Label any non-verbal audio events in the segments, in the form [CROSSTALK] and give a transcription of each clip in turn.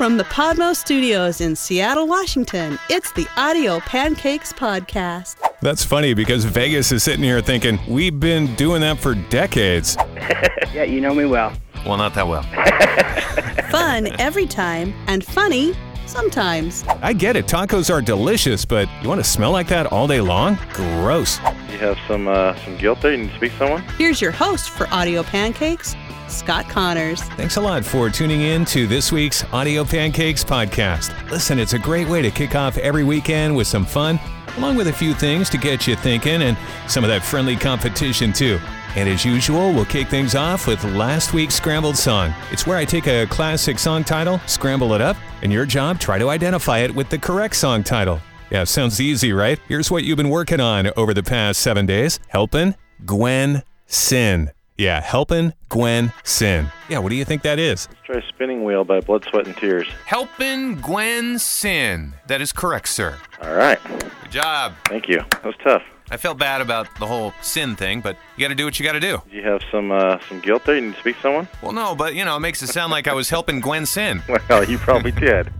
From the Podmo Studios in Seattle, Washington, it's the Audio Pancakes Podcast. That's funny because Vegas is sitting here thinking, we've been doing that for decades. [LAUGHS] Yeah, you know me well. Well, not that well. [LAUGHS] Fun every time and funny sometimes. I get it. Tacos are delicious, but you want to smell like that all day long? Gross. You have some uh, some guilt there. You need to speak to someone. Here's your host for Audio Pancakes, Scott Connors. Thanks a lot for tuning in to this week's Audio Pancakes podcast. Listen, it's a great way to kick off every weekend with some fun, along with a few things to get you thinking and some of that friendly competition too. And as usual, we'll kick things off with last week's scrambled song. It's where I take a classic song title, scramble it up, and your job, try to identify it with the correct song title. Yeah, sounds easy, right? Here's what you've been working on over the past seven days helping Gwen Sin. Yeah, helping Gwen Sin. Yeah, what do you think that is? Let's try Spinning Wheel by Blood, Sweat, and Tears. Helping Gwen Sin. That is correct, sir. All right. Good job. Thank you. That was tough. I felt bad about the whole sin thing, but you got to do what you got to do. You have some uh, some guilt there. You need to speak to someone. Well, no, but you know, it makes it sound like I was helping Gwen sin. [LAUGHS] Well, you probably did.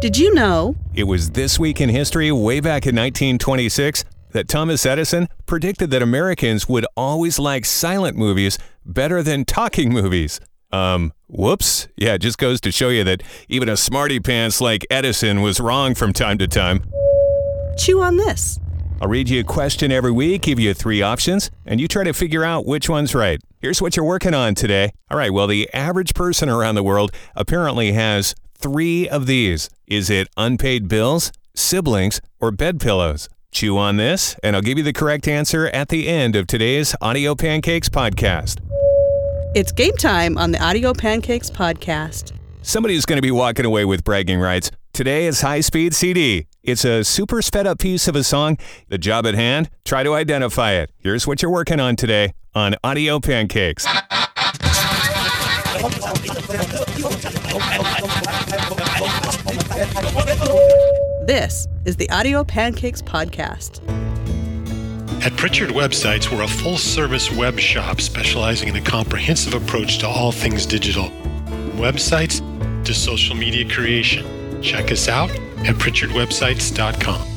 Did you know? It was this week in history, way back in 1926, that Thomas Edison predicted that Americans would always like silent movies better than talking movies. Um, whoops. Yeah, it just goes to show you that even a smarty pants like Edison was wrong from time to time. Chew on this. I'll read you a question every week, give you three options, and you try to figure out which one's right. Here's what you're working on today. All right, well, the average person around the world apparently has three of these. Is it unpaid bills, siblings, or bed pillows? Chew on this, and I'll give you the correct answer at the end of today's Audio Pancakes podcast. It's game time on the Audio Pancakes Podcast. Somebody's going to be walking away with bragging rights. Today is High Speed CD. It's a super sped up piece of a song. The job at hand, try to identify it. Here's what you're working on today on Audio Pancakes. This is the Audio Pancakes Podcast. At Pritchard Websites, we're a full service web shop specializing in a comprehensive approach to all things digital. Websites to social media creation. Check us out at PritchardWebsites.com.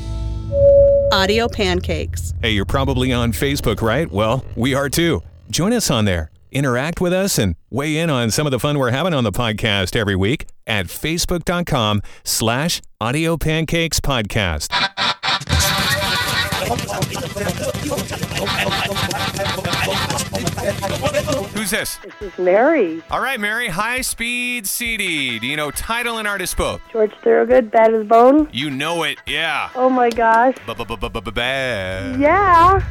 Audio Pancakes. Hey, you're probably on Facebook, right? Well, we are too. Join us on there. Interact with us and weigh in on some of the fun we're having on the podcast every week at facebook.com slash audio pancakes podcast. Who's this? This is Mary. All right, Mary, high speed CD. Do you know title and artist both? George Thorogood, Bad as Bone. You know it, yeah. Oh my gosh. Ba-ba-ba-ba-ba-bad. Yeah.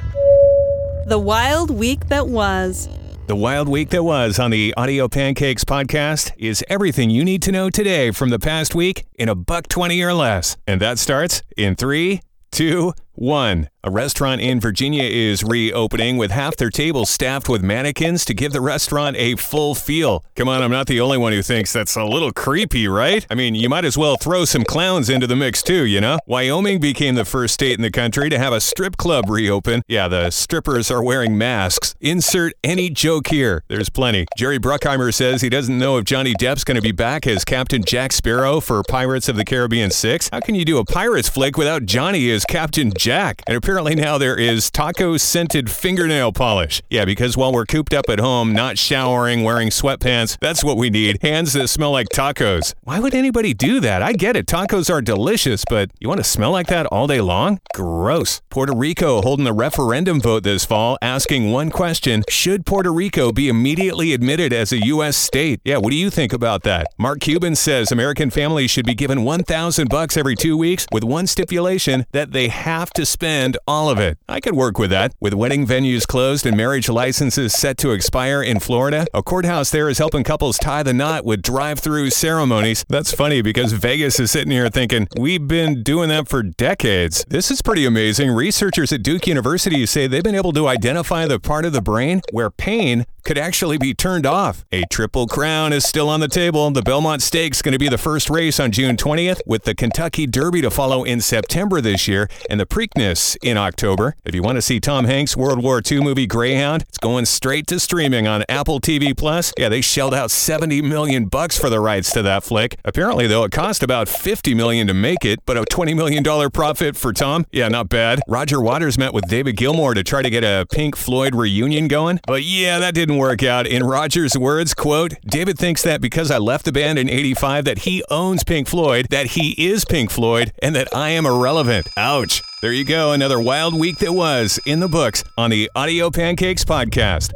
The Wild Week That Was. The wild week that was on the Audio Pancakes podcast is everything you need to know today from the past week in a buck 20 or less. And that starts in three, two, one. A restaurant in Virginia is reopening with half their tables staffed with mannequins to give the restaurant a full feel. Come on, I'm not the only one who thinks that's a little creepy, right? I mean, you might as well throw some clowns into the mix too, you know? Wyoming became the first state in the country to have a strip club reopen. Yeah, the strippers are wearing masks. Insert any joke here. There's plenty. Jerry Bruckheimer says he doesn't know if Johnny Depp's going to be back as Captain Jack Sparrow for Pirates of the Caribbean 6. How can you do a Pirates flick without Johnny as Captain Jack? And apparently now there is taco scented fingernail polish. Yeah, because while we're cooped up at home, not showering, wearing sweatpants, that's what we need. Hands that smell like tacos. Why would anybody do that? I get it. Tacos are delicious, but you want to smell like that all day long? Gross. Puerto Rico holding a referendum vote this fall asking one question Should Puerto Rico be immediately admitted as a U.S. state? Yeah, what do you think about that? Mark Cuban says American families should be given 1,000 bucks every two weeks with one stipulation that they have to spend all of it. I could work with that. With wedding venues closed and marriage licenses set to expire in Florida, a courthouse there is helping couples tie the knot with drive-through ceremonies. That's funny because Vegas is sitting here thinking, we've been doing that for decades. This is pretty amazing. Researchers at Duke University say they've been able to identify the part of the brain where pain could actually be turned off. A triple crown is still on the table. The Belmont Stakes going to be the first race on June 20th, with the Kentucky Derby to follow in September this year, and the Preakness in in October. If you want to see Tom Hanks' World War II movie Greyhound, it's going straight to streaming on Apple TV Plus. Yeah, they shelled out 70 million bucks for the rights to that flick. Apparently, though, it cost about 50 million to make it, but a 20 million dollar profit for Tom. Yeah, not bad. Roger Waters met with David Gilmour to try to get a Pink Floyd reunion going, but yeah, that didn't work out. In Roger's words, quote, David thinks that because I left the band in 85 that he owns Pink Floyd, that he is Pink Floyd, and that I am irrelevant. Ouch. There you go, another wild week that was in the books on the Audio Pancakes podcast.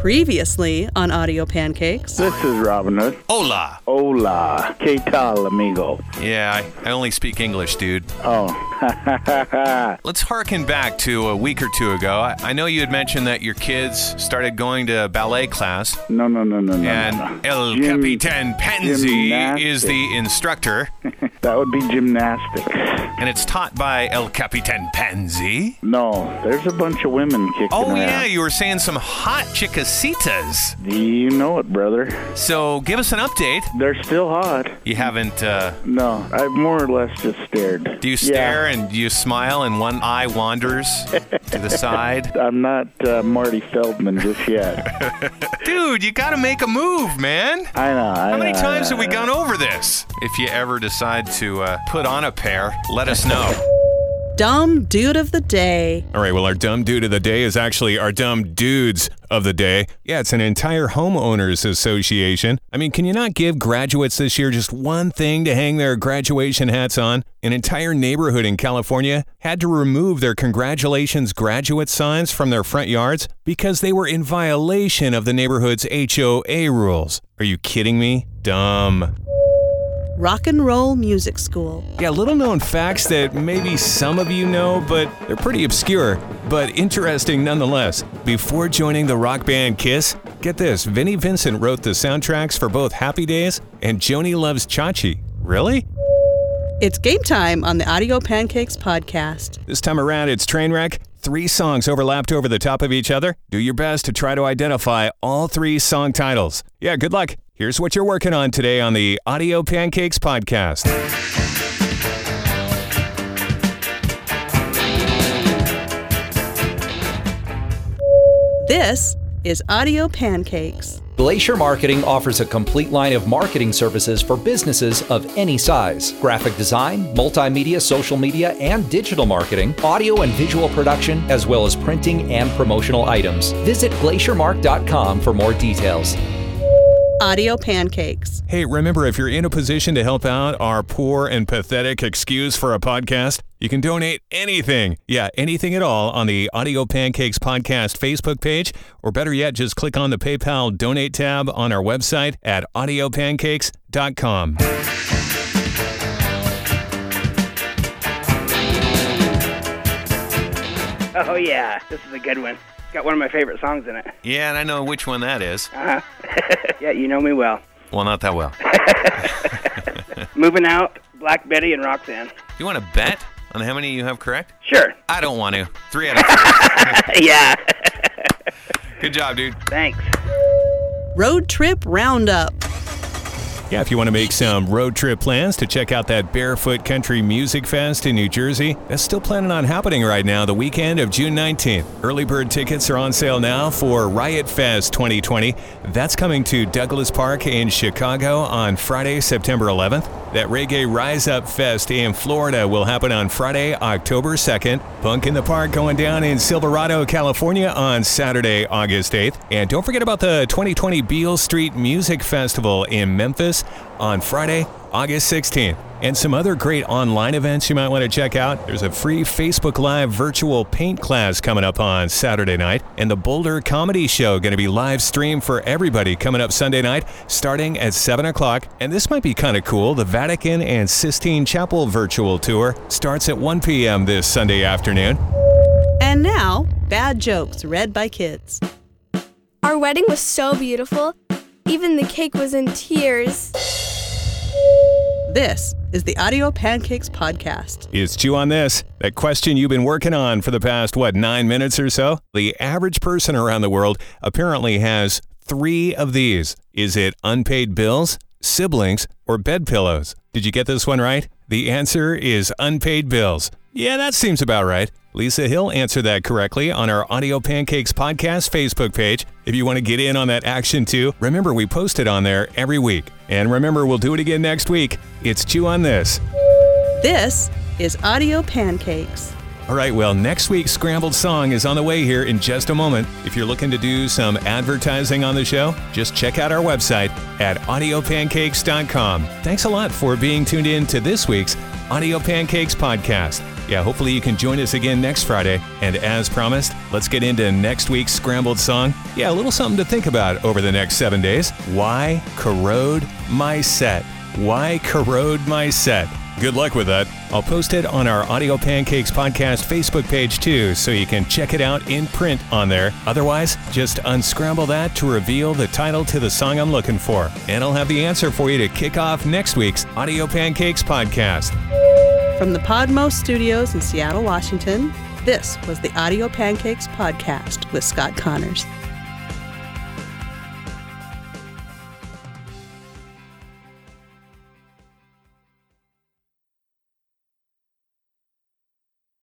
Previously on Audio Pancakes. This is Robin Hood. Hola. Hola. ¿Qué tal, amigo? Yeah, I, I only speak English, dude. Oh. [LAUGHS] Let's harken back to a week or two ago. I, I know you had mentioned that your kids started going to ballet class, no, no, no, no, no. and no. El Gym- Capitan Penzi gymnastics. is the instructor, [LAUGHS] That would be gymnastics. and it's taught by El Capitan Penzi. No, there's a bunch of women kicking Oh, yeah, you were saying some hot chicasitas. You know it, brother. So give us an update. They're still hot. You haven't, uh, No, I've more or less just stared. do you stare and you smile and one eye wanders to the [LAUGHS] side? I'm not uh, Marty Feldman just yet. [LAUGHS] Dude, you gotta make a move, man. I know. I How many know, times I have we gone over this? If you ever decide to uh, put on a pair, let us know. Dumb Dude of the Day. All right, well, our dumb dude of the day is actually our dumb dudes of the day. Yeah, it's an entire homeowners association. I mean, can you not give graduates this year just one thing to hang their graduation hats on? An entire neighborhood in California had to remove their congratulations graduate signs from their front yards because they were in violation of the neighborhood's HOA rules. Are you kidding me? Dumb. Rock and Roll Music School. Yeah, little known facts that maybe some of you know, but they're pretty obscure, but interesting nonetheless. Before joining the rock band Kiss, get this Vinnie Vincent wrote the soundtracks for both Happy Days and Joanie Loves Chachi. Really? It's game time on the Audio Pancakes podcast. This time around, it's Trainwreck. Three songs overlapped over the top of each other. Do your best to try to identify all three song titles. Yeah, good luck. Here's what you're working on today on the Audio Pancakes podcast. This is Audio Pancakes. Glacier Marketing offers a complete line of marketing services for businesses of any size graphic design, multimedia, social media, and digital marketing, audio and visual production, as well as printing and promotional items. Visit glaciermark.com for more details. Audio Pancakes. Hey, remember if you're in a position to help out our poor and pathetic excuse for a podcast, you can donate anything. Yeah, anything at all on the Audio Pancakes Podcast Facebook page, or better yet, just click on the PayPal donate tab on our website at audiopancakes.com. Oh, yeah. This is a good one. It's got one of my favorite songs in it. Yeah, and I know which one that is. Uh-huh. [LAUGHS] yeah, you know me well. Well, not that well. [LAUGHS] Moving out, Black Betty and Roxanne. Do you want to bet on how many you have correct? Sure. I don't want to. Three out of [LAUGHS] three. yeah. Good job, dude. Thanks. Road Trip Roundup. Yeah, if you want to make some road trip plans to check out that Barefoot Country Music Fest in New Jersey, that's still planning on happening right now, the weekend of June 19th. Early bird tickets are on sale now for Riot Fest 2020. That's coming to Douglas Park in Chicago on Friday, September 11th. That Reggae Rise Up Fest in Florida will happen on Friday, October 2nd. Punk in the Park going down in Silverado, California on Saturday, August 8th. And don't forget about the 2020 Beale Street Music Festival in Memphis on Friday, August 16th. And some other great online events you might want to check out. There's a free Facebook Live virtual paint class coming up on Saturday night, and the Boulder Comedy Show going to be live streamed for everybody coming up Sunday night, starting at 7 o'clock. And this might be kind of cool. The Vatican and Sistine Chapel virtual tour starts at 1 p.m. this Sunday afternoon. And now, bad jokes read by kids. Our wedding was so beautiful. Even the cake was in tears. This is the Audio Pancakes podcast. It's Chew on This. That question you've been working on for the past, what, nine minutes or so? The average person around the world apparently has three of these. Is it unpaid bills, siblings, or bed pillows? Did you get this one right? The answer is unpaid bills. Yeah, that seems about right. Lisa Hill answered that correctly on our Audio Pancakes podcast Facebook page. If you want to get in on that action too, remember we post it on there every week. And remember, we'll do it again next week. It's Chew on This. This is Audio Pancakes. All right, well, next week's Scrambled Song is on the way here in just a moment. If you're looking to do some advertising on the show, just check out our website at audiopancakes.com. Thanks a lot for being tuned in to this week's Audio Pancakes podcast. Yeah, hopefully you can join us again next Friday. And as promised, let's get into next week's Scrambled Song. Yeah, a little something to think about over the next seven days. Why corrode my set? Why corrode my set? Good luck with that. I'll post it on our Audio Pancakes podcast Facebook page too, so you can check it out in print on there. Otherwise, just unscramble that to reveal the title to the song I'm looking for. And I'll have the answer for you to kick off next week's Audio Pancakes podcast. From the Podmo Studios in Seattle, Washington, this was the Audio Pancakes podcast with Scott Connors.